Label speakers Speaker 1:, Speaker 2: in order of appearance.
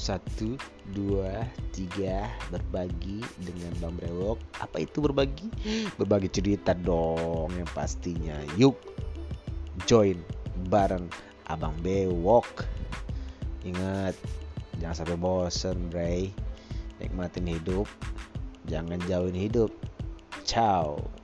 Speaker 1: satu dua tiga berbagi dengan Bang Brewok. Apa itu berbagi? Berbagi cerita dong yang pastinya. Yuk join bareng Abang Bewok ingat jangan sampai bosen Bray. Nikmatin hidup. Jangan jauhin hidup. Ciao.